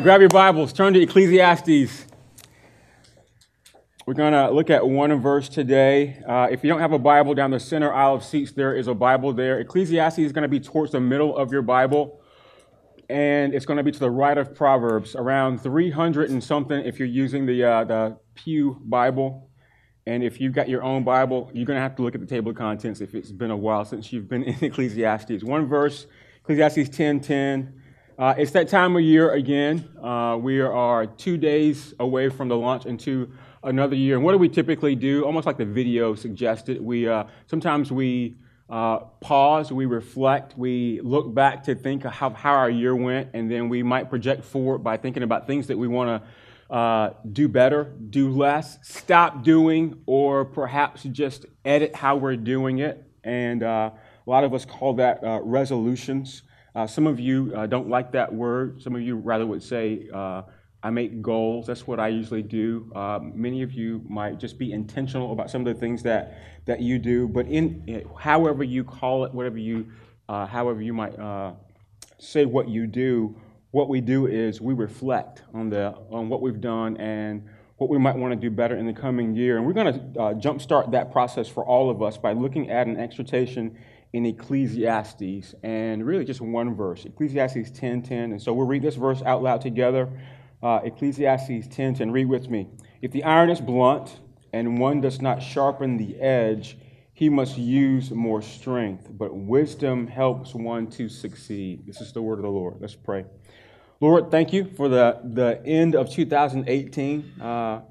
Right, grab your Bibles, turn to Ecclesiastes. We're going to look at one verse today. Uh, if you don't have a Bible down the center aisle of seats, there is a Bible there. Ecclesiastes is going to be towards the middle of your Bible, and it's going to be to the right of Proverbs, around 300 and something if you're using the, uh, the Pew Bible. And if you've got your own Bible, you're going to have to look at the table of contents if it's been a while since you've been in Ecclesiastes. One verse, Ecclesiastes 10 10. Uh, it's that time of year again. Uh, we are two days away from the launch into another year. And what do we typically do? Almost like the video suggested. We uh, sometimes we uh, pause, we reflect, we look back to think how, how our year went, and then we might project forward by thinking about things that we want to uh, do better, do less, stop doing, or perhaps just edit how we're doing it. And uh, a lot of us call that resolutions. Uh, some of you uh, don't like that word. Some of you rather would say, uh, I make goals. That's what I usually do. Uh, many of you might just be intentional about some of the things that, that you do. But in however you call it, whatever you, uh, however you might uh, say what you do, what we do is we reflect on, the, on what we've done and what we might want to do better in the coming year. And we're going to jumpstart that process for all of us by looking at an exhortation in Ecclesiastes, and really just one verse, Ecclesiastes 10:10. And so we'll read this verse out loud together. Uh, Ecclesiastes 10:10. Read with me. If the iron is blunt and one does not sharpen the edge, he must use more strength. But wisdom helps one to succeed. This is the word of the Lord. Let's pray. Lord, thank you for the, the end of 2018. Uh,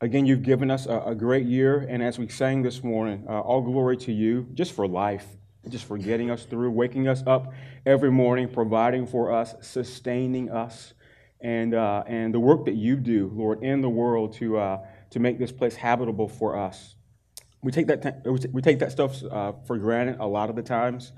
again, you've given us a, a, great year. And as we sang this morning, uh, all glory to you just for life just for getting us through, waking us up every morning, providing for us, sustaining us, and, uh, and the work that you do, Lord, in the world to, uh, to make this place habitable for us. We take that, t- we take that stuff uh, for granted a lot of the times.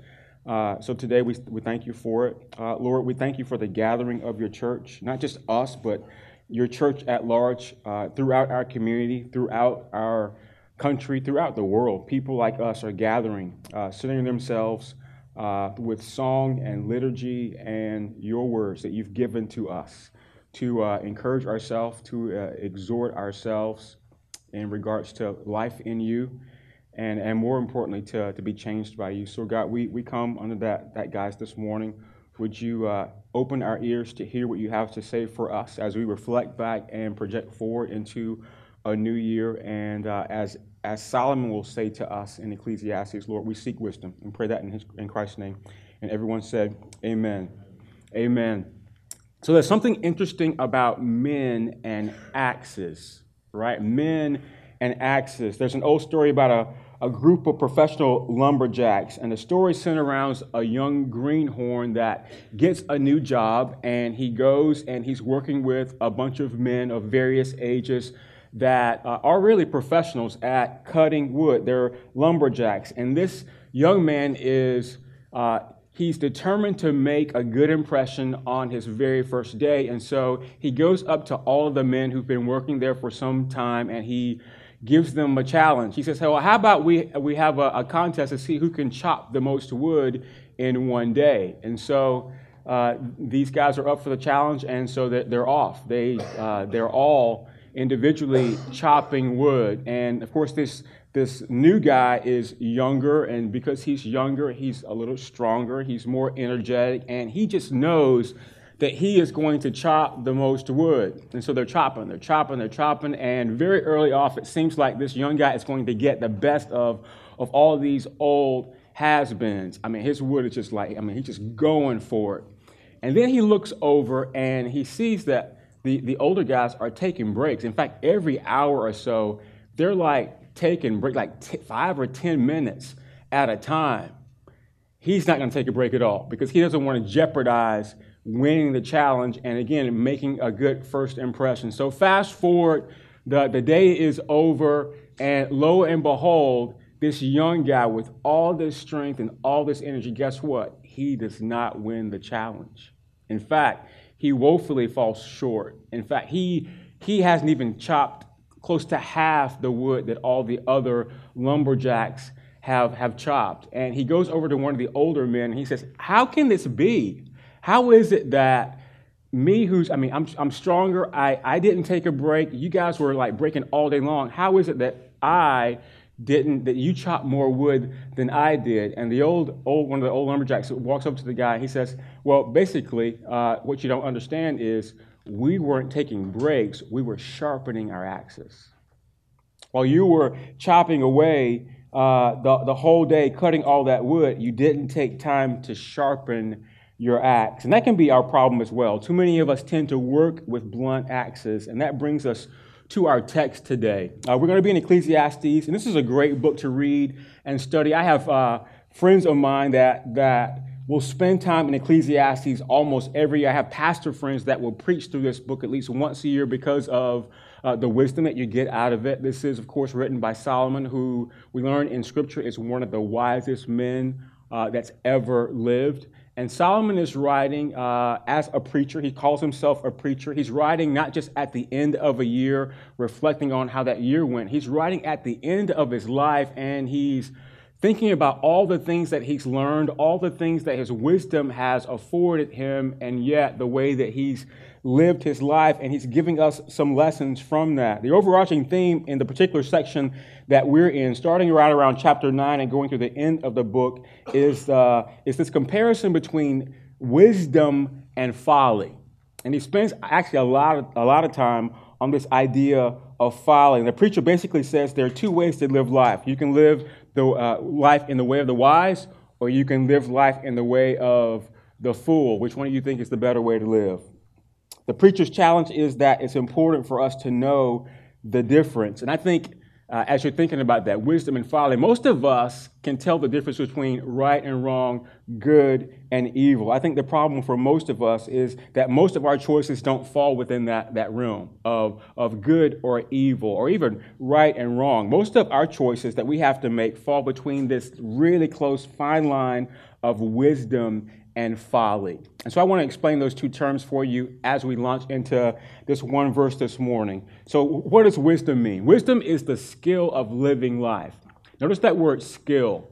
Uh, so today we, we thank you for it. Uh, Lord, we thank you for the gathering of your church, not just us, but your church at large, uh, throughout our community, throughout our country, throughout the world, people like us are gathering, uh, centering themselves uh, with song and liturgy and your words that you've given to us to uh, encourage ourselves, to uh, exhort ourselves in regards to life in you, and, and more importantly, to, to be changed by you. So, God, we, we come under that, that guise this morning. Would you uh, open our ears to hear what you have to say for us as we reflect back and project forward into a new year? And uh, as as Solomon will say to us in Ecclesiastes, Lord, we seek wisdom and pray that in, his, in Christ's name. And everyone said, Amen. Amen. So there's something interesting about men and axes, right? Men and axes. There's an old story about a, a group of professional lumberjacks, and the story centers around a young greenhorn that gets a new job, and he goes and he's working with a bunch of men of various ages that uh, are really professionals at cutting wood. They're lumberjacks. And this young man is, uh, he's determined to make a good impression on his very first day. And so he goes up to all of the men who've been working there for some time and he gives them a challenge. He says, hey, well, how about we, we have a, a contest to see who can chop the most wood in one day? And so uh, these guys are up for the challenge, and so they're, they're off. They, uh, they're all individually chopping wood. And of course, this, this new guy is younger, and because he's younger, he's a little stronger, he's more energetic, and he just knows that he is going to chop the most wood. And so they're chopping, they're chopping, they're chopping, and very early off, it seems like this young guy is going to get the best of, of all these old has beens. I mean, his wood is just like, I mean, he's just going for it. And then he looks over and he sees that the, the older guys are taking breaks. In fact, every hour or so, they're like taking break, like t- five or 10 minutes at a time. He's not going to take a break at all because he doesn't want to jeopardize winning the challenge and again making a good first impression. So fast forward, the, the day is over, and lo and behold, this young guy with all this strength and all this energy, guess what? He does not win the challenge. In fact, he woefully falls short. In fact, he, he hasn't even chopped close to half the wood that all the other lumberjacks have, have chopped. And he goes over to one of the older men and he says, How can this be? How is it that me who's i mean i'm, I'm stronger I, I didn't take a break you guys were like breaking all day long how is it that i didn't that you chopped more wood than i did and the old old one of the old lumberjacks walks up to the guy he says well basically uh, what you don't understand is we weren't taking breaks we were sharpening our axes while you were chopping away uh, the, the whole day cutting all that wood you didn't take time to sharpen your axe. And that can be our problem as well. Too many of us tend to work with blunt axes, and that brings us to our text today. Uh, we're going to be in Ecclesiastes, and this is a great book to read and study. I have uh, friends of mine that, that will spend time in Ecclesiastes almost every year. I have pastor friends that will preach through this book at least once a year because of uh, the wisdom that you get out of it. This is, of course, written by Solomon, who we learn in Scripture is one of the wisest men uh, that's ever lived. And Solomon is writing uh, as a preacher. He calls himself a preacher. He's writing not just at the end of a year, reflecting on how that year went. He's writing at the end of his life, and he's thinking about all the things that he's learned, all the things that his wisdom has afforded him, and yet the way that he's lived his life, and he's giving us some lessons from that. The overarching theme in the particular section that we're in, starting right around chapter 9 and going through the end of the book, is, uh, is this comparison between wisdom and folly. And he spends actually a lot of, a lot of time on this idea of folly. The preacher basically says there are two ways to live life. You can live the uh, life in the way of the wise, or you can live life in the way of the fool. Which one do you think is the better way to live? The preacher's challenge is that it's important for us to know the difference. And I think uh, as you're thinking about that, wisdom and folly, most of us can tell the difference between right and wrong, good and evil. I think the problem for most of us is that most of our choices don't fall within that, that realm of, of good or evil, or even right and wrong. Most of our choices that we have to make fall between this really close, fine line of wisdom and folly. And so I want to explain those two terms for you as we launch into this one verse this morning. So, what does wisdom mean? Wisdom is the skill of living life. Notice that word skill.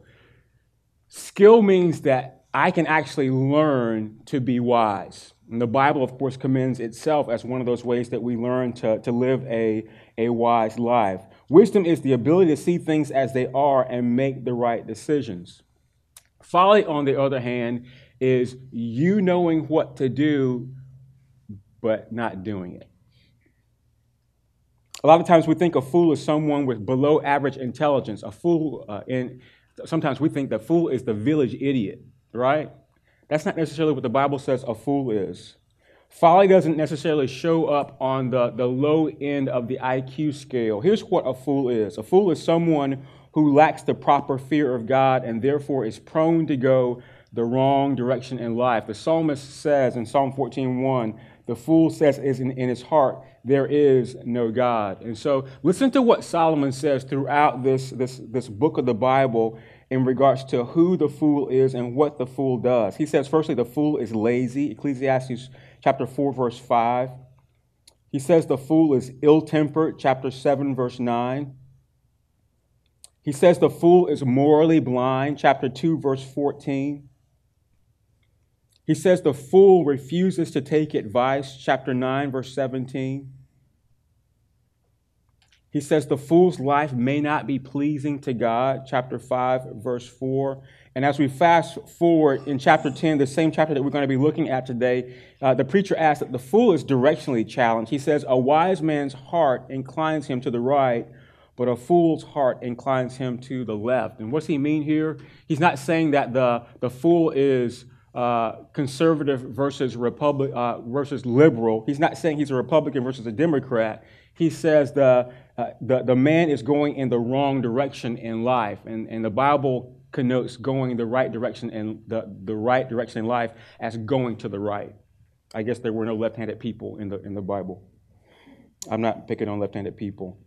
Skill means that I can actually learn to be wise. And the Bible, of course, commends itself as one of those ways that we learn to, to live a, a wise life. Wisdom is the ability to see things as they are and make the right decisions. Folly, on the other hand, is you knowing what to do, but not doing it. A lot of times we think a fool is someone with below average intelligence. A fool, uh, in, sometimes we think the fool is the village idiot, right? That's not necessarily what the Bible says a fool is. Folly doesn't necessarily show up on the, the low end of the IQ scale. Here's what a fool is a fool is someone who lacks the proper fear of God and therefore is prone to go the wrong direction in life. The psalmist says in Psalm 14:1, the fool says in, in his heart, there is no God. And so listen to what Solomon says throughout this, this, this book of the Bible in regards to who the fool is and what the fool does. He says, firstly, the fool is lazy. Ecclesiastes chapter 4, verse 5. He says the fool is ill tempered, chapter 7, verse 9. He says the fool is morally blind, chapter 2, verse 14. He says the fool refuses to take advice, chapter 9, verse 17. He says the fool's life may not be pleasing to God, chapter 5, verse 4. And as we fast forward in chapter 10, the same chapter that we're going to be looking at today, uh, the preacher asks that the fool is directionally challenged. He says, A wise man's heart inclines him to the right, but a fool's heart inclines him to the left. And what's he mean here? He's not saying that the, the fool is uh, conservative versus republic uh, versus liberal. He's not saying he's a Republican versus a Democrat. He says the, uh, the, the man is going in the wrong direction in life. And, and the Bible connotes going the right direction and the, the right direction in life as going to the right. I guess there were no left handed people in the, in the Bible. I'm not picking on left handed people.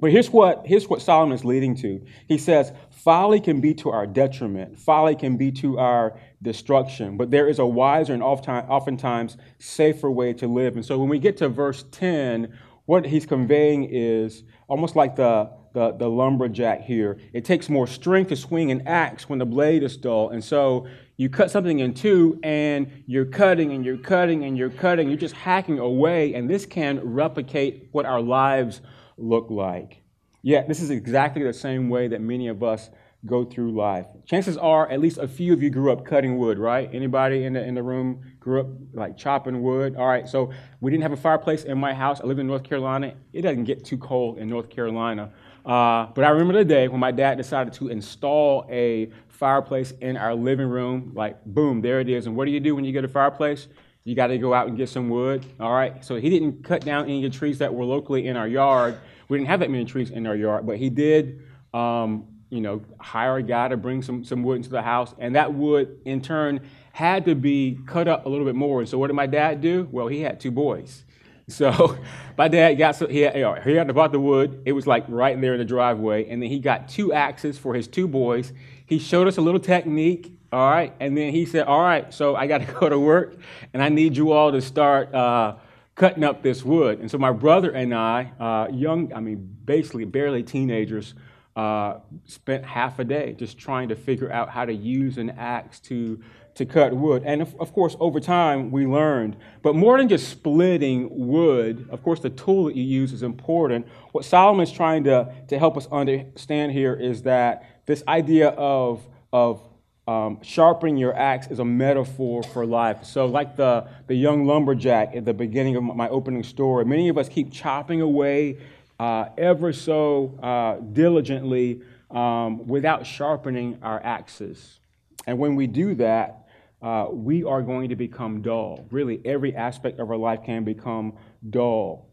But here's what, here's what Solomon is leading to. He says, folly can be to our detriment, folly can be to our destruction, but there is a wiser and oftentimes safer way to live. And so when we get to verse 10, what he's conveying is almost like the, the, the lumberjack here. It takes more strength to swing an axe when the blade is dull. And so you cut something in two and you're cutting and you're cutting and you're cutting. You're just hacking away. And this can replicate what our lives look like. Yeah, this is exactly the same way that many of us go through life. Chances are at least a few of you grew up cutting wood, right? Anybody in the, in the room grew up like chopping wood? All right, so we didn't have a fireplace in my house. I lived in North Carolina. It doesn't get too cold in North Carolina. Uh, but I remember the day when my dad decided to install a fireplace in our living room. Like, boom, there it is. And what do you do when you get a fireplace? You got to go out and get some wood. All right, so he didn't cut down any of the trees that were locally in our yard. We didn't have that many trees in our yard, but he did. Um, you know, hire a guy to bring some, some wood into the house, and that wood in turn had to be cut up a little bit more. And so, what did my dad do? Well, he had two boys. So, my dad got so he had, he had to bought the wood. It was like right there in the driveway, and then he got two axes for his two boys. He showed us a little technique. All right, and then he said, "All right, so I got to go to work, and I need you all to start." Uh, cutting up this wood. And so my brother and I, uh, young, I mean, basically barely teenagers, uh, spent half a day just trying to figure out how to use an axe to, to cut wood. And of, of, course, over time, we learned. But more than just splitting wood, of course, the tool that you use is important. What Solomon is trying to, to help us understand here is that this idea of, of um, sharpening your axe is a metaphor for life. So, like the, the young lumberjack at the beginning of my opening story, many of us keep chopping away uh, ever so uh, diligently um, without sharpening our axes. And when we do that, uh, we are going to become dull. Really, every aspect of our life can become dull.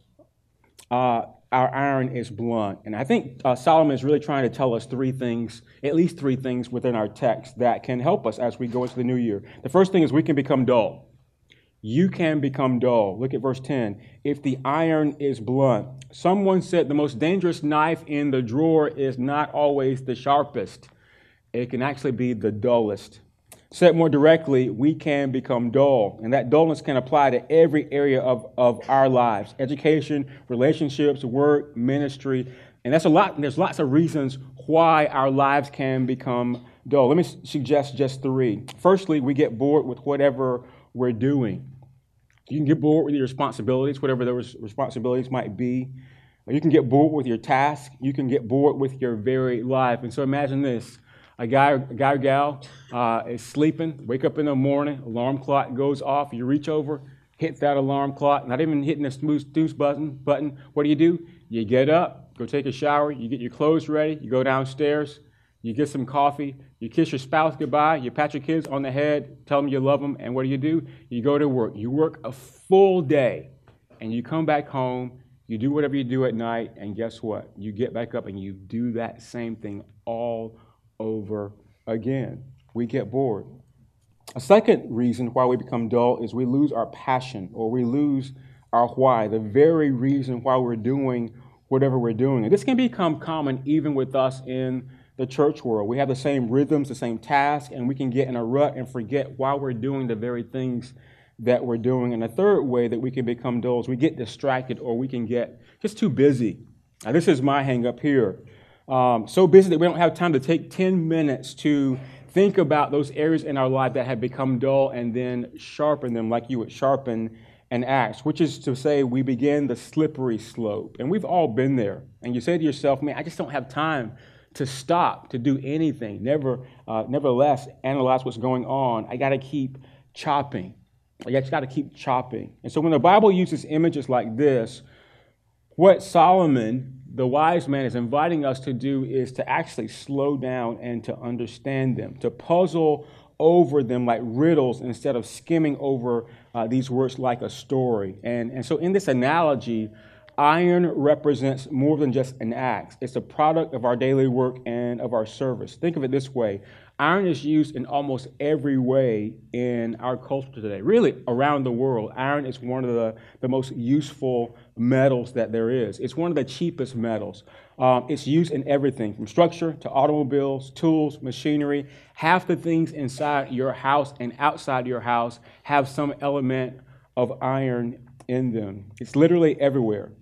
Our iron is blunt. And I think uh, Solomon is really trying to tell us three things, at least three things within our text that can help us as we go into the new year. The first thing is we can become dull you can become dull. Look at verse 10. If the iron is blunt, someone said the most dangerous knife in the drawer is not always the sharpest, it can actually be the dullest. Said more directly, we can become dull, and that dullness can apply to every area of, of our lives education, relationships, work, ministry. And that's a lot, there's lots of reasons why our lives can become dull. Let me suggest just three. Firstly, we get bored with whatever we're doing. You can get bored with your responsibilities, whatever those responsibilities might be. You can get bored with your task. You can get bored with your very life. And so imagine this a guy, a guy or gal uh, is sleeping, wake up in the morning, alarm clock goes off, you reach over, hit that alarm clock, not even hitting the snooze button, button. What do you do? You get up, go take a shower, you get your clothes ready, you go downstairs, you get some coffee, you kiss your spouse goodbye, you pat your kids on the head, tell them you love them, and what do you do? You go to work. You work a full day, and you come back home, you do whatever you do at night, and guess what? You get back up and you do that same thing all over again. We get bored. A second reason why we become dull is we lose our passion or we lose our why, the very reason why we're doing whatever we're doing. And this can become common even with us in the church world. We have the same rhythms, the same tasks, and we can get in a rut and forget why we're doing the very things that we're doing. And the third way that we can become dull is we get distracted or we can get just too busy. Now, this is my hang up here. Um, so busy that we don't have time to take 10 minutes to think about those areas in our life that have become dull and then sharpen them like you would sharpen an axe, which is to say, we begin the slippery slope. And we've all been there. And you say to yourself, man, I just don't have time to stop, to do anything. Never, uh, nevertheless, analyze what's going on. I got to keep chopping. I just got to keep chopping. And so when the Bible uses images like this, what Solomon, the wise man, is inviting us to do is to actually slow down and to understand them, to puzzle over them like riddles instead of skimming over uh, these words like a story. And, and so in this analogy, Iron represents more than just an axe, it's a product of our daily work and of our service. Think of it this way iron is used in almost every way in our culture today, really around the world. Iron is one of the, the most useful metals that there is, it's one of the cheapest metals. Um, it's used in everything from structure to automobiles, tools, machinery. Half the things inside your house and outside your house have some element of iron in them. It's literally everywhere.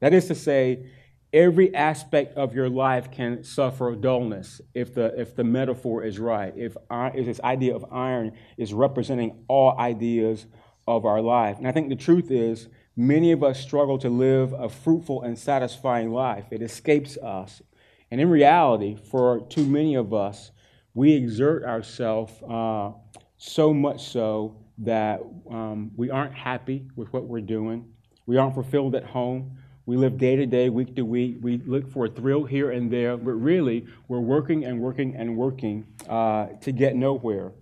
That is to say, every aspect of your life can suffer dullness if the, if the metaphor is right, if, if this idea of iron is representing all ideas of our life. And I think the truth is, many of us struggle to live a fruitful and satisfying life. It escapes us. And in reality, for too many of us, we exert ourselves uh, so much so that um, we aren't happy with what we're doing. We aren't fulfilled at home. We live day to day, week to week. We look for a thrill here and there, but really, we're working and working and working uh, to get nowhere.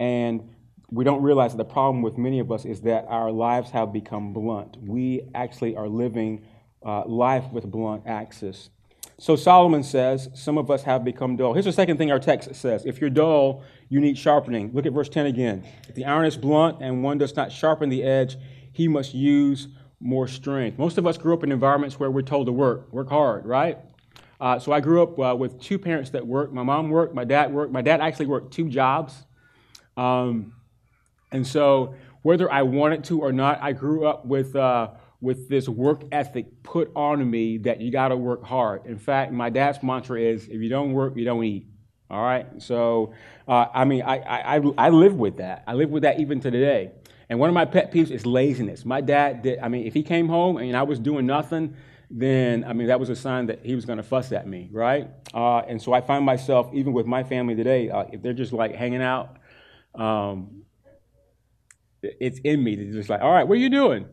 And we don't realize that the problem with many of us is that our lives have become blunt. We actually are living uh, life with blunt axis. So Solomon says, Some of us have become dull. Here's the second thing our text says If you're dull, you need sharpening. Look at verse 10 again. If the iron is blunt and one does not sharpen the edge, he must use more strength. Most of us grew up in environments where we're told to work, work hard, right? Uh, so I grew up uh, with two parents that worked. My mom worked, my dad worked. My dad actually worked two jobs. Um, and so whether I wanted to or not, I grew up with, uh, with this work ethic put on me that you got to work hard. In fact, my dad's mantra is if you don't work, you don't eat. All right? So, uh, I mean, I, I, I live with that. I live with that even to today. And one of my pet peeves is laziness. My dad did, I mean, if he came home and I was doing nothing, then, I mean, that was a sign that he was going to fuss at me, right? Uh, and so I find myself, even with my family today, uh, if they're just like hanging out, um, it's in me to just like, all right, what are you doing?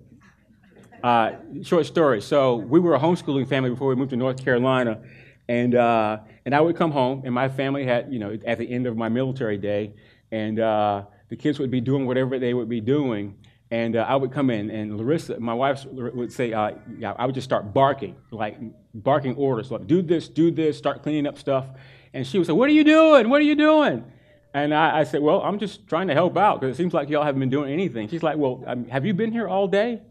Uh, short story. So we were a homeschooling family before we moved to North Carolina. And, uh, and I would come home, and my family had, you know, at the end of my military day, and uh, the kids would be doing whatever they would be doing. And uh, I would come in, and Larissa, my wife, would say, uh, yeah, I would just start barking, like barking orders, like, do this, do this, start cleaning up stuff. And she would say, What are you doing? What are you doing? And I, I said, Well, I'm just trying to help out because it seems like y'all haven't been doing anything. She's like, Well, um, have you been here all day?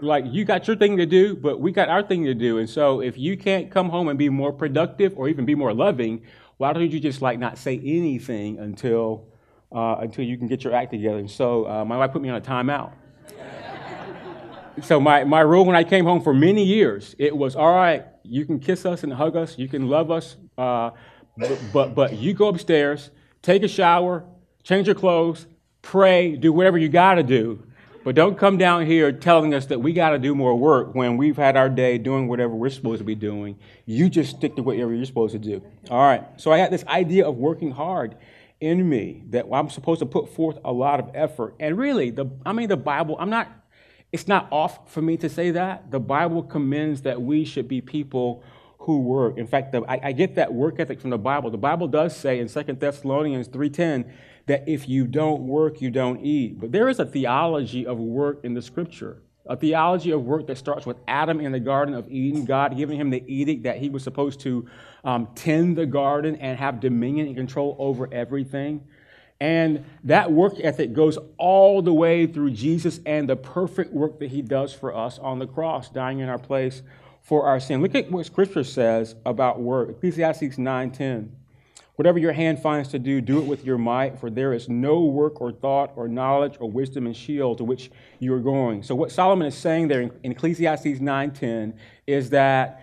Like, you got your thing to do, but we got our thing to do. And so if you can't come home and be more productive or even be more loving, why don't you just like not say anything until uh, until you can get your act together. And so uh, my wife put me on a timeout. so my, my rule when I came home for many years, it was, all right, you can kiss us and hug us, you can love us, uh, but, but, but you go upstairs, take a shower, change your clothes, pray, do whatever you got to do. But don't come down here telling us that we got to do more work when we've had our day doing whatever we're supposed to be doing. You just stick to whatever you're supposed to do. All right. So I had this idea of working hard in me that I'm supposed to put forth a lot of effort. And really, the I mean the Bible, I'm not it's not off for me to say that. The Bible commends that we should be people who work. In fact, the, I, I, get that work ethic from the Bible. The Bible does say in 2 Thessalonians 3.10 that if you don't work, you don't eat. But there is a theology of work in the Scripture a theology of work that starts with Adam in the Garden of Eden, God giving him the edict that he was supposed to um, tend the garden and have dominion and control over everything. And that work ethic goes all the way through Jesus and the perfect work that he does for us on the cross, dying in our place for our sin. Look at what Scripture says about work. Ecclesiastes 9:10. Whatever your hand finds to do, do it with your might, for there is no work or thought or knowledge or wisdom and Sheol to which you are going. So what Solomon is saying there in Ecclesiastes 9:10 is that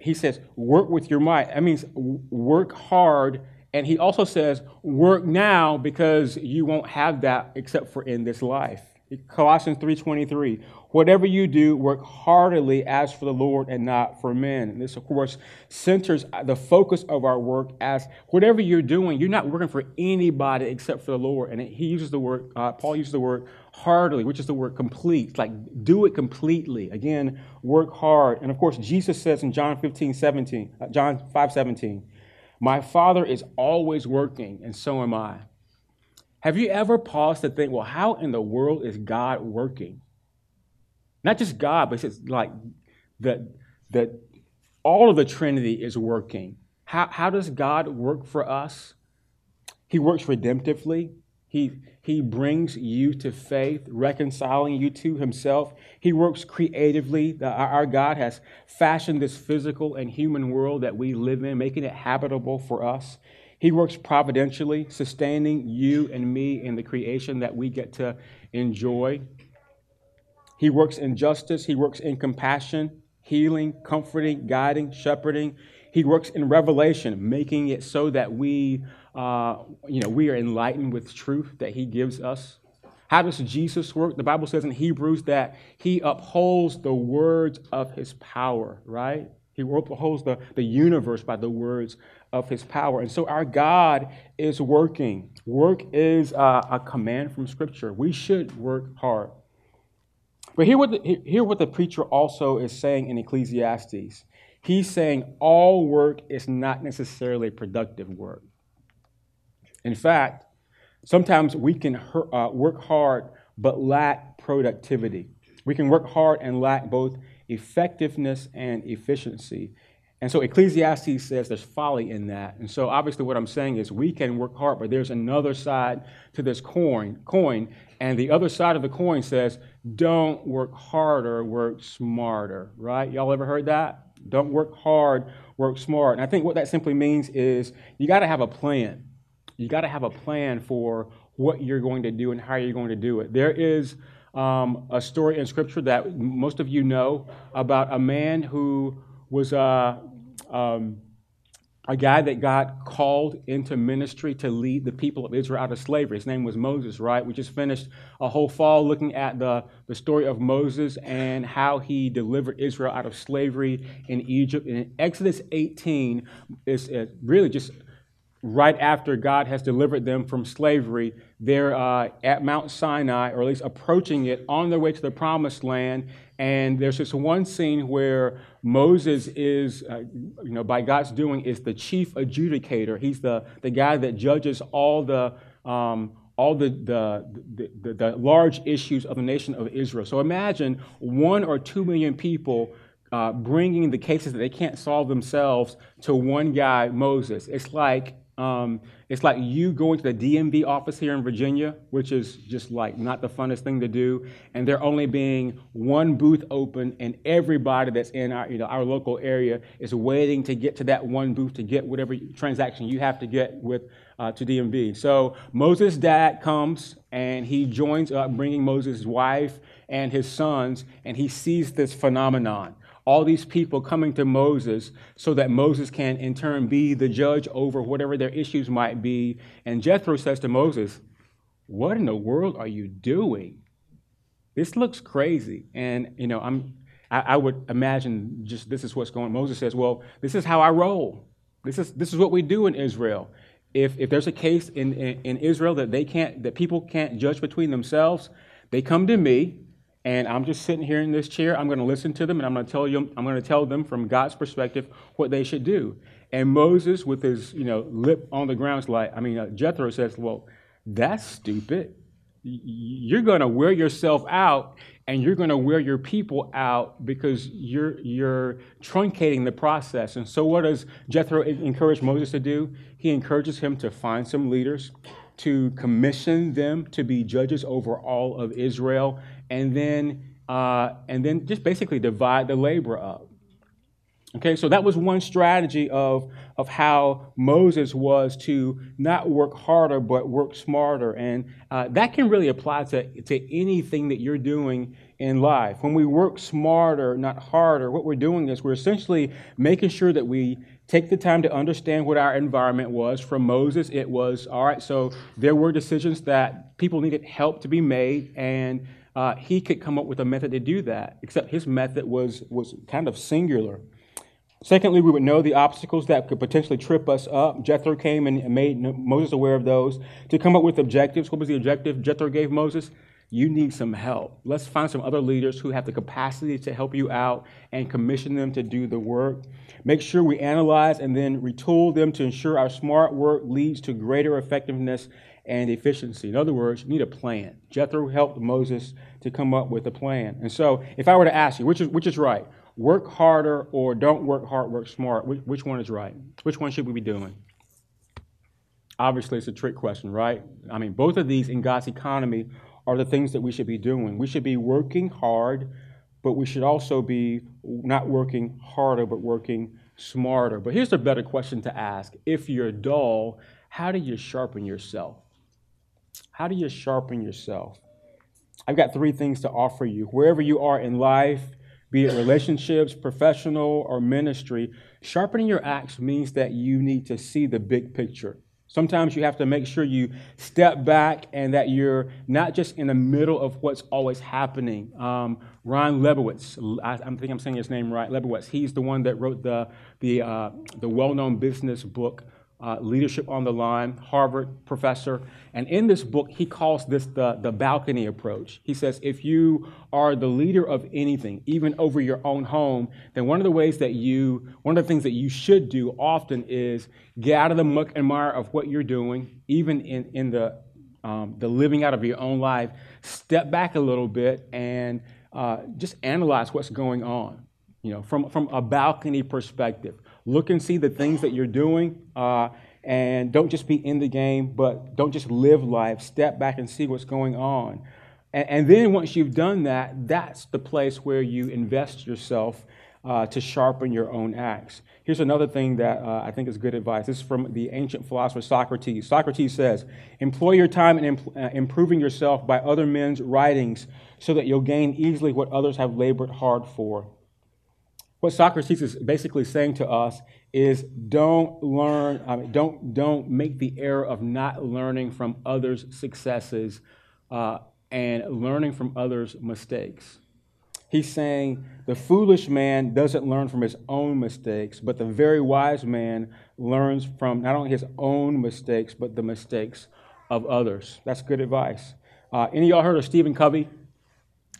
he says, work with your might. That means work hard. And he also says, work now because you won't have that except for in this life. Colossians 3:23. Whatever you do, work heartily as for the Lord and not for men. And this, of course, centers the focus of our work as whatever you're doing, you're not working for anybody except for the Lord. And he uses the word, uh, Paul uses the word heartily, which is the word complete. like do it completely. Again, work hard. And of course, Jesus says in John 15, 17, uh, John 5, 17, my Father is always working, and so am I. Have you ever paused to think, well, how in the world is God working? Not just God, but it's like that, that all of the Trinity is working. How, how does God work for us? He works redemptively. He, he brings you to faith, reconciling you to himself. He works creatively. Our, God has fashioned this physical and human world that we live in, making it habitable for us. He works providentially, sustaining you and me in the creation that we get to enjoy. He works in justice, He works in compassion. healing, comforting, guiding, shepherding. He works in revelation, making it so that we, uh, you know, we are enlightened with truth that He gives us. How does Jesus work? The Bible says in Hebrews that He upholds the words of His power, right? He upholds the, the universe by the words of His power. And so our God is working. Work is uh, a command from Scripture. We should work hard. But hear what, the, hear what the preacher also is saying in Ecclesiastes. He's saying all work is not necessarily productive work. In fact, sometimes we can uh, work hard but lack productivity. We can work hard and lack both effectiveness and efficiency. And so Ecclesiastes says there's folly in that. And so obviously what I'm saying is we can work hard, but there's another side to this coin, coin. And the other side of the coin says, don't work harder, work smarter, right? Y'all ever heard that? Don't work hard, work smart. And I think what that simply means is you got to have a plan. You got to have a plan for what you're going to do and how you're going to do it. There is um, a story in Scripture that most of you know about a man who was uh, um, a guy that got called into ministry to lead the people of Israel out of slavery. His name was Moses, right? We just finished a whole fall looking at the, the story of Moses and how he delivered Israel out of slavery in Egypt. And in Exodus 18 is really just right after God has delivered them from slavery, they're uh, at Mount Sinai, or at least approaching it, on their way to the promised land. And there's this one scene where Moses is, uh, you know, by God's doing, is the chief adjudicator. He's the, the guy that judges all the um, all the, the, the, the, large issues of the nation of Israel. So imagine one or two million people uh, bringing the cases that they can't solve themselves to one guy, Moses. It's like um, it's like you going to the DMV office here in Virginia, which is just like not the funnest thing to do, and there only being one booth open, and everybody that's in our, you know, our local area is waiting to get to that one booth to get whatever transaction you have to get with uh, to DMV. So Moses' dad comes and he joins up, bringing Moses' wife and his sons, and he sees this phenomenon all these people coming to Moses so that Moses can in turn be the judge over whatever their issues might be. And Jethro says to Moses, What in the world are you doing? This looks crazy. And, you know, I'm, I, I would imagine just this is what's going on. Moses says, Well, this is how I roll. This is, this is what we do in Israel. If, if there's a case in, in, in Israel that they can't, that people can't judge between themselves, they come to me and I'm just sitting here in this chair. I'm going to listen to them, and I'm going to tell you. I'm going to tell them from God's perspective what they should do. And Moses, with his you know lip on the ground, is like, I mean, uh, Jethro says, "Well, that's stupid. You're going to wear yourself out, and you're going to wear your people out because you're you're truncating the process." And so, what does Jethro encourage Moses to do? He encourages him to find some leaders to commission them to be judges over all of Israel and then uh, and then just basically divide the labor up. Okay, so that was one strategy of, of how Moses was to not work harder but work smarter. And uh, that can really apply to, to anything that you're doing in life. When we work smarter, not harder, what we're doing is we're essentially making sure that we take the time to understand what our environment was. From Moses, it was all right, so there were decisions that people needed help to be made, and uh, he could come up with a method to do that, except his method was, was kind of singular. Secondly, we would know the obstacles that could potentially trip us up. Jethro came and made Moses aware of those. To come up with objectives, what was the objective Jethro gave Moses? You need some help. Let's find some other leaders who have the capacity to help you out and commission them to do the work. Make sure we analyze and then retool them to ensure our smart work leads to greater effectiveness and efficiency. In other words, you need a plan. Jethro helped Moses to come up with a plan. And so, if I were to ask you, which is, which is right? Work harder or don't work hard, work smart? Which, which one is right? Which one should we be doing? Obviously, it's a trick question, right? I mean, both of these in God's economy are the things that we should be doing. We should be working hard, but we should also be not working harder, but working smarter. But here's a better question to ask If you're dull, how do you sharpen yourself? How do you sharpen yourself? I've got three things to offer you. Wherever you are in life, be it relationships, professional, or ministry, sharpening your axe means that you need to see the big picture. Sometimes you have to make sure you step back and that you're not just in the middle of what's always happening. Um, Ron Lebowitz, I, I think I'm saying his name right, Lebowitz, he's the one that wrote the, the, uh, the well known business book uh, Leadership on the Line, Harvard professor. And in this book, he calls this the, the balcony approach. He says, if you are the leader of anything, even over your own home, then one of the ways that you, one of the things that you should do often is get out of the muck and mire of what you're doing, even in, in the, um, the living out of your own life, step back a little bit and uh, just analyze what's going on, you know, from, from a balcony perspective. Look and see the things that you're doing. Uh, and don't just be in the game, but don't just live life. Step back and see what's going on. And, and then once you've done that, that's the place where you invest yourself uh, to sharpen your own axe. Here's another thing that uh, I think is good advice. This is from the ancient philosopher Socrates. Socrates says, Employ your time in imp- uh, improving yourself by other men's writings so that you'll gain easily what others have labored hard for. What Socrates is basically saying to us is don't learn, I mean, don't, don't make the error of not learning from others' successes uh, and learning from others' mistakes. He's saying the foolish man doesn't learn from his own mistakes, but the very wise man learns from not only his own mistakes, but the mistakes of others. That's good advice. Uh, any of y'all heard of Stephen Covey?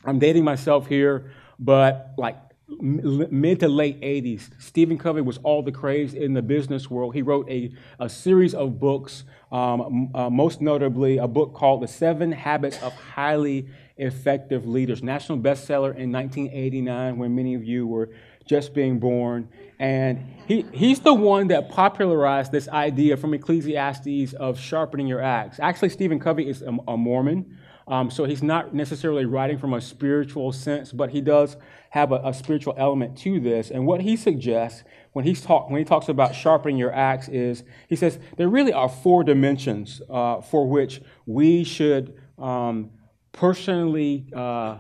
I'm dating myself here, but like mid to late 80s, Stephen Covey was all the craze in the business world. He wrote a, a series of books, um, uh, most notably a book called The Seven Habits of Highly Effective Leaders, national bestseller in 1989 when many of you were just being born. And he, he's the one that popularized this idea from Ecclesiastes of sharpening your axe. Actually, Stephen Covey is a, a Mormon. Um, so he's not necessarily writing from a spiritual sense, but he does have a, a, spiritual element to this. And what he suggests when, he's talk, when he talks about sharpening your axe is he says there really are four dimensions uh, for which we should um, personally uh,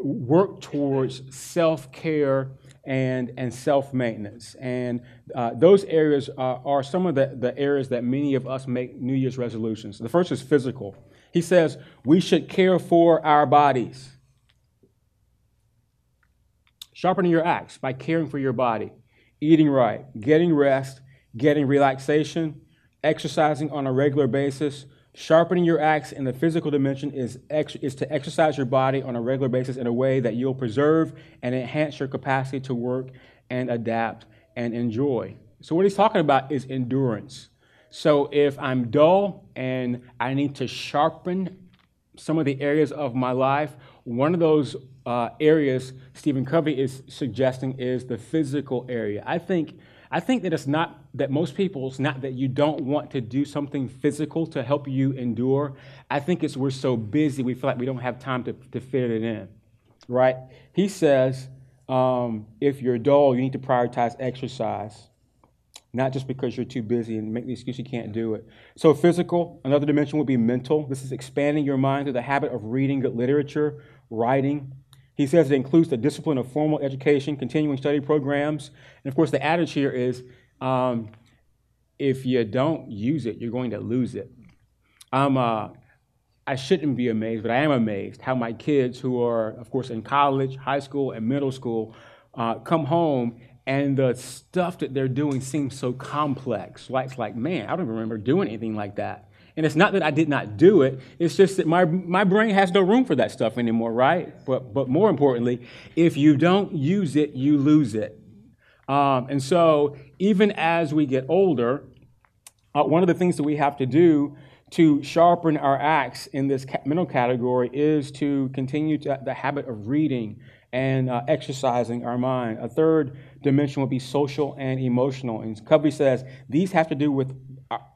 work towards self care and, and self maintenance. And uh, those areas are, are some of the, the areas that many of us make New Year's resolutions. The first is physical. He says we should care for our bodies. Sharpening your axe by caring for your body, eating right, getting rest, getting relaxation, exercising on a regular basis. Sharpening your axe in the physical dimension is, ex- is to exercise your body on a regular basis in a way that you'll preserve and enhance your capacity to work and adapt and enjoy. So, what he's talking about is endurance. So if I'm dull and I need to sharpen some of the areas of my life, one of those uh, areas Stephen Covey is suggesting is the physical area. I think I think that it's not that most people, it's not that you don't want to do something physical to help you endure. I think it's we're so busy, we feel like we don't have time to, to fit it in, right? He says um, if you're dull, you need to prioritize exercise not just because you're too busy and make the excuse you can't do it. So, physical, another dimension would be mental. This is expanding your mind through the habit of reading good literature, writing. He says it includes the discipline of formal education, continuing study programs. And of course, the adage here is um, if you don't use it, you're going to lose it. I'm, uh, I shouldn't be amazed, but I am amazed how my kids, who are, of course, in college, high school, and middle school, uh, come home and the stuff that they're doing seems so complex. Like, it's like, man, I don't remember doing anything like that. And it's not that I did not do it, it's just that my, my brain has no room for that stuff anymore, right? But, but more importantly, if you don't use it, you lose it. Um, and so, even as we get older, uh, one of the things that we have to do to sharpen our axe in this mental category is to continue to, the habit of reading and uh, exercising our mind. A third dimension would be social and emotional. And Covey says these have to do with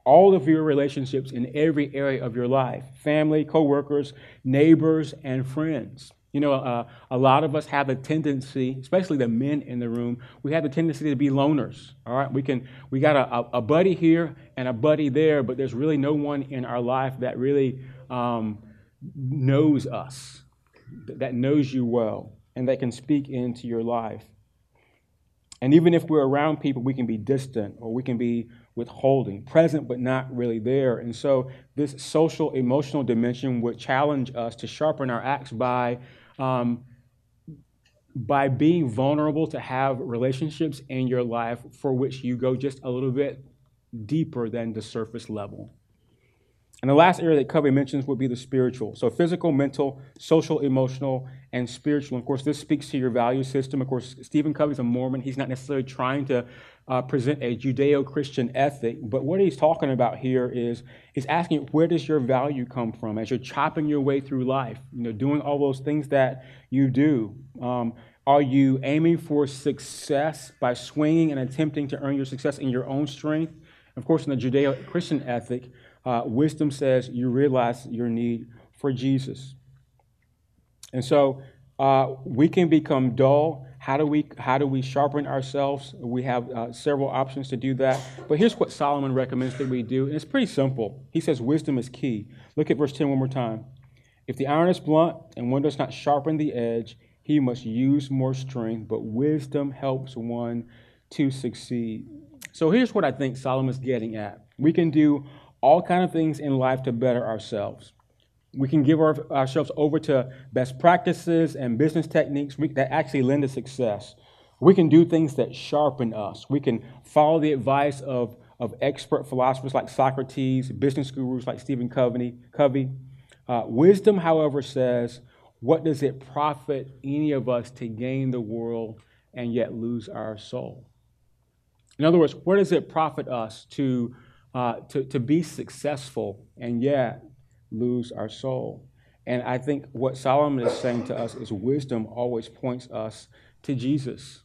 all of your relationships in every area of your life family, coworkers, neighbors, and friends. You know, uh, a lot of us have a tendency, especially the men in the room, we have a tendency to be loners. All right, we can we got a, a buddy here and a buddy there, but there's really no one in our life that really um, knows us, that knows you well. and that can speak into your life. And even if we're around people, we can be distant or we can be withholding, present but not really there. And so, this social emotional dimension would challenge us to sharpen our axe by, um, by being vulnerable to have relationships in your life for which you go just a little bit deeper than the surface level. And the last area that Covey mentions would be the spiritual. So, physical, mental, social, emotional, and spiritual. And Of course, this speaks to your value system. Of course, Stephen Covey's a Mormon. He's not necessarily trying to uh, present a Judeo Christian ethic, but what he's talking about here is he's asking, where does your value come from as you're chopping your way through life, you know, doing all those things that you do? Um, are you aiming for success by swinging and attempting to earn your success in your own strength? Of course, in the Judeo Christian ethic, uh, wisdom says you realize your need for Jesus. And so uh, we can become dull. How do we how do we sharpen ourselves? We have uh, several options to do that. But here's what Solomon recommends that we do, and it's pretty simple. He says wisdom is key. Look at verse 10 one more time. If the iron is blunt and one does not sharpen the edge, he must use more strength, but wisdom helps one to succeed. So here's what I think Solomon's getting at. We can do all kind of things in life to better ourselves. We can give our, ourselves over to best practices and business techniques that actually lend to success. We can do things that sharpen us. We can follow the advice of, of expert philosophers like Socrates, business gurus like Stephen Covey. Covey. Uh, wisdom, however, says, What does it profit any of us to gain the world and yet lose our soul? In other words, what does it profit us to uh, to, to be successful and yet lose our soul. And I think what Solomon is saying to us is wisdom always points us to Jesus.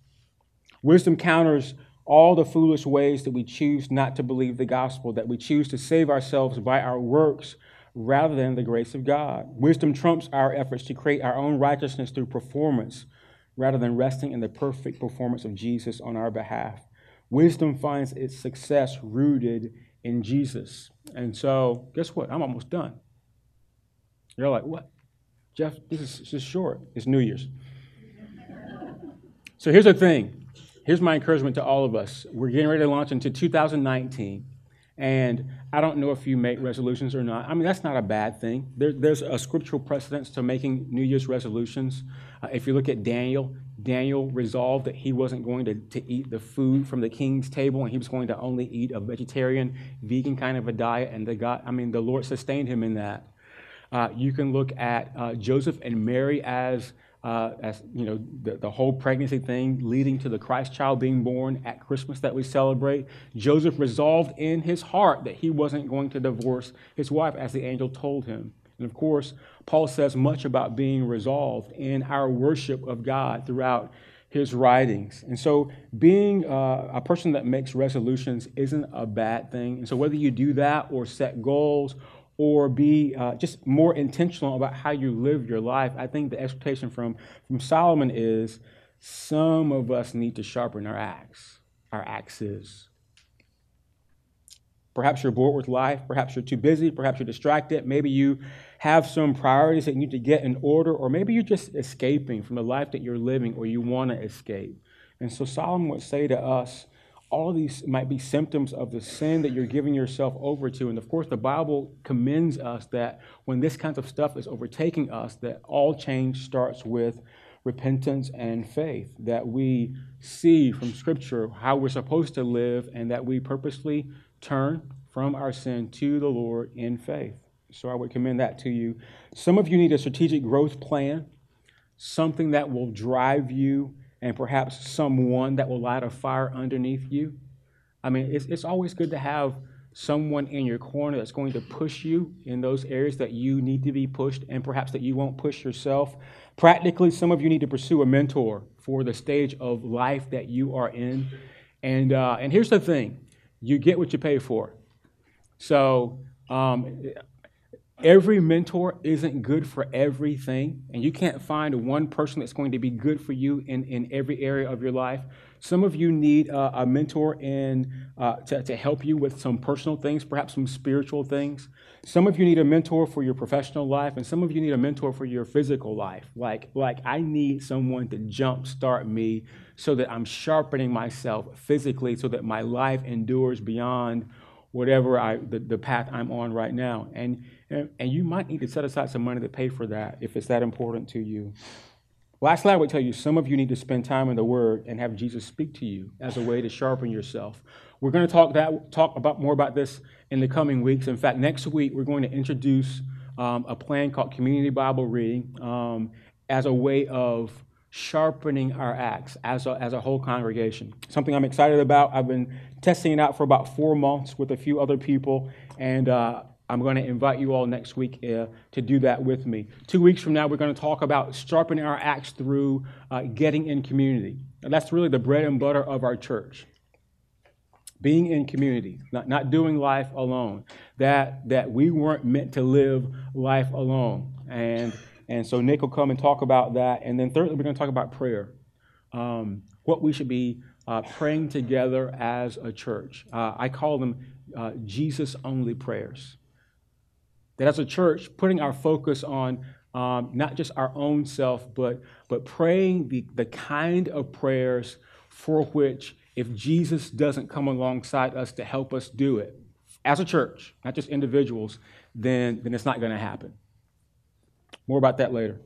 Wisdom counters all the foolish ways that we choose not to believe the gospel, that we choose to save ourselves by our works rather than the grace of God. Wisdom trumps our efforts to create our own righteousness through performance rather than resting in the perfect performance of Jesus on our behalf. Wisdom finds its success rooted in Jesus. And so, guess what? I'm almost done. You're like, what? Jeff, this is just short. It's New Year's. so here's the thing. Here's my encouragement to all of us. We're getting ready to launch into 2019. And I don't know if you make resolutions or not. I mean, that's not a bad thing. There, there's a scriptural precedence to making New Year's resolutions. Uh, if you look at Daniel, Daniel resolved that he wasn't going to, to eat the food from the king's table and he was going to only eat a vegetarian, vegan kind of a diet. And the God, I mean, the Lord sustained him in that. Uh, you can look at uh, Joseph and Mary as uh, as you know, the, the whole pregnancy thing leading to the Christ child being born at Christmas that we celebrate. Joseph resolved in his heart that he wasn't going to divorce his wife as the angel told him. And of course, Paul says much about being resolved in our worship of God throughout his writings. And so, being uh, a person that makes resolutions isn't a bad thing. And so, whether you do that or set goals or be uh, just more intentional about how you live your life. I think the expectation from, from Solomon is some of us need to sharpen our axe, our axes. Perhaps you're bored with life. Perhaps you're too busy. Perhaps you're distracted. Maybe you have some priorities that you need to get in order, or maybe you're just escaping from the life that you're living or you want to escape. And so Solomon would say to us, all of these might be symptoms of the sin that you're giving yourself over to. And of course, the Bible commends us that when this kind of stuff is overtaking us, that all change starts with repentance and faith, that we see from Scripture how we're supposed to live, and that we purposely turn from our sin to the Lord in faith. So I would commend that to you. Some of you need a strategic growth plan, something that will drive you and perhaps someone that will light a fire underneath you. I mean, it's, it's always good to have someone in your corner that's going to push you in those areas that you need to be pushed and perhaps that you won't push yourself. Practically, some of you need to pursue a mentor for the stage of life that you are in. And, uh, and here's the thing you get what you pay for. So, um, Every mentor isn't good for everything, and you can't find one person that's going to be good for you in, in every area of your life. Some of you need uh, a mentor in, uh, to, to help you with some personal things, perhaps some spiritual things. Some of you need a mentor for your professional life, and some of you need a mentor for your physical life. Like, like I need someone to jumpstart me so that I'm sharpening myself physically so that my life endures beyond whatever I, the, the path I'm on right now. And, and you might need to set aside some money to pay for that if it's that important to you. Lastly, I would tell you some of you need to spend time in the Word and have Jesus speak to you as a way to sharpen yourself. We're going to talk that talk about more about this in the coming weeks. In fact, next week we're going to introduce um, a plan called Community Bible Reading um, as a way of sharpening our axe as a, as a whole congregation. Something I'm excited about. I've been testing it out for about four months with a few other people, and uh, I'm going to invite you all next week uh, to do that with me. Two weeks from now, we're going to talk about sharpening our axe through uh, getting in community. And that's really the bread and butter of our church. Being in community, not, not doing life alone. That, that we weren't meant to live life alone. And, and so Nick will come and talk about that. And then, thirdly, we're going to talk about prayer. Um, what we should be uh, praying together as a church. Uh, I call them uh, Jesus only prayers. That as a church, putting our focus on um, not just our own self, but, but praying the, the kind of prayers for which, if Jesus doesn't come alongside us to help us do it, as a church, not just individuals, then, then it's not going to happen. More about that later.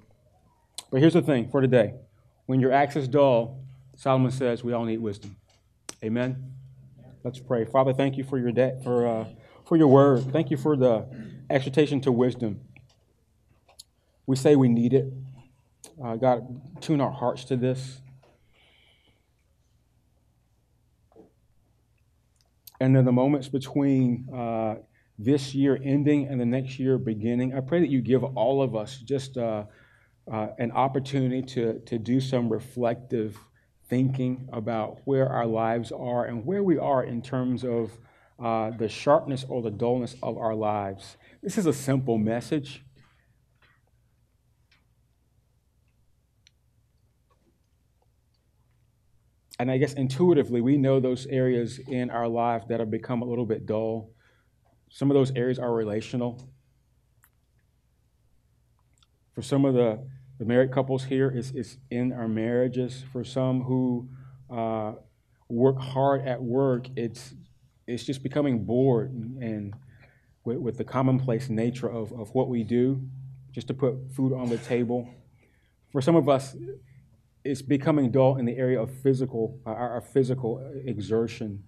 But here's the thing for today when your axe is dull, Solomon says we all need wisdom. Amen. Let's pray. Father, thank you for your debt, for, uh, for your word. Thank you for the exhortation to wisdom. We say we need it. Uh, God, tune our hearts to this. And in the moments between uh, this year ending and the next year beginning, I pray that you give all of us just uh, uh, an opportunity to, to do some reflective thinking about where our lives are and where we are in terms of uh, the sharpness or the dullness of our lives. This is a simple message. And I guess intuitively, we know those areas in our life that have become a little bit dull. Some of those areas are relational. For some of the, the married couples here, it's, it's in our marriages. For some who uh, work hard at work, it's, it's just becoming bored and with, with the commonplace nature of, of what we do, just to put food on the table. For some of us, it's becoming dull in the area of physical, our, our physical exertion,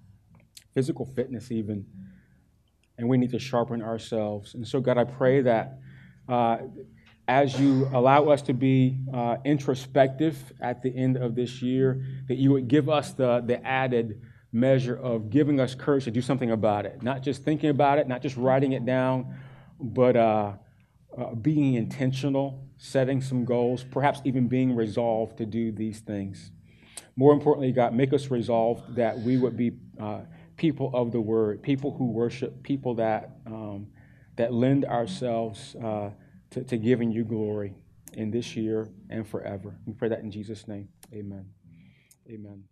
physical fitness, even. And we need to sharpen ourselves. And so, God, I pray that uh, as you allow us to be uh, introspective at the end of this year, that you would give us the, the added measure of giving us courage to do something about it. Not just thinking about it, not just writing it down, but uh, uh, being intentional, setting some goals, perhaps even being resolved to do these things. More importantly, God, make us resolved that we would be uh, people of the word, people who worship, people that, um, that lend ourselves uh, to, to giving you glory in this year and forever. We pray that in Jesus' name. Amen. Amen.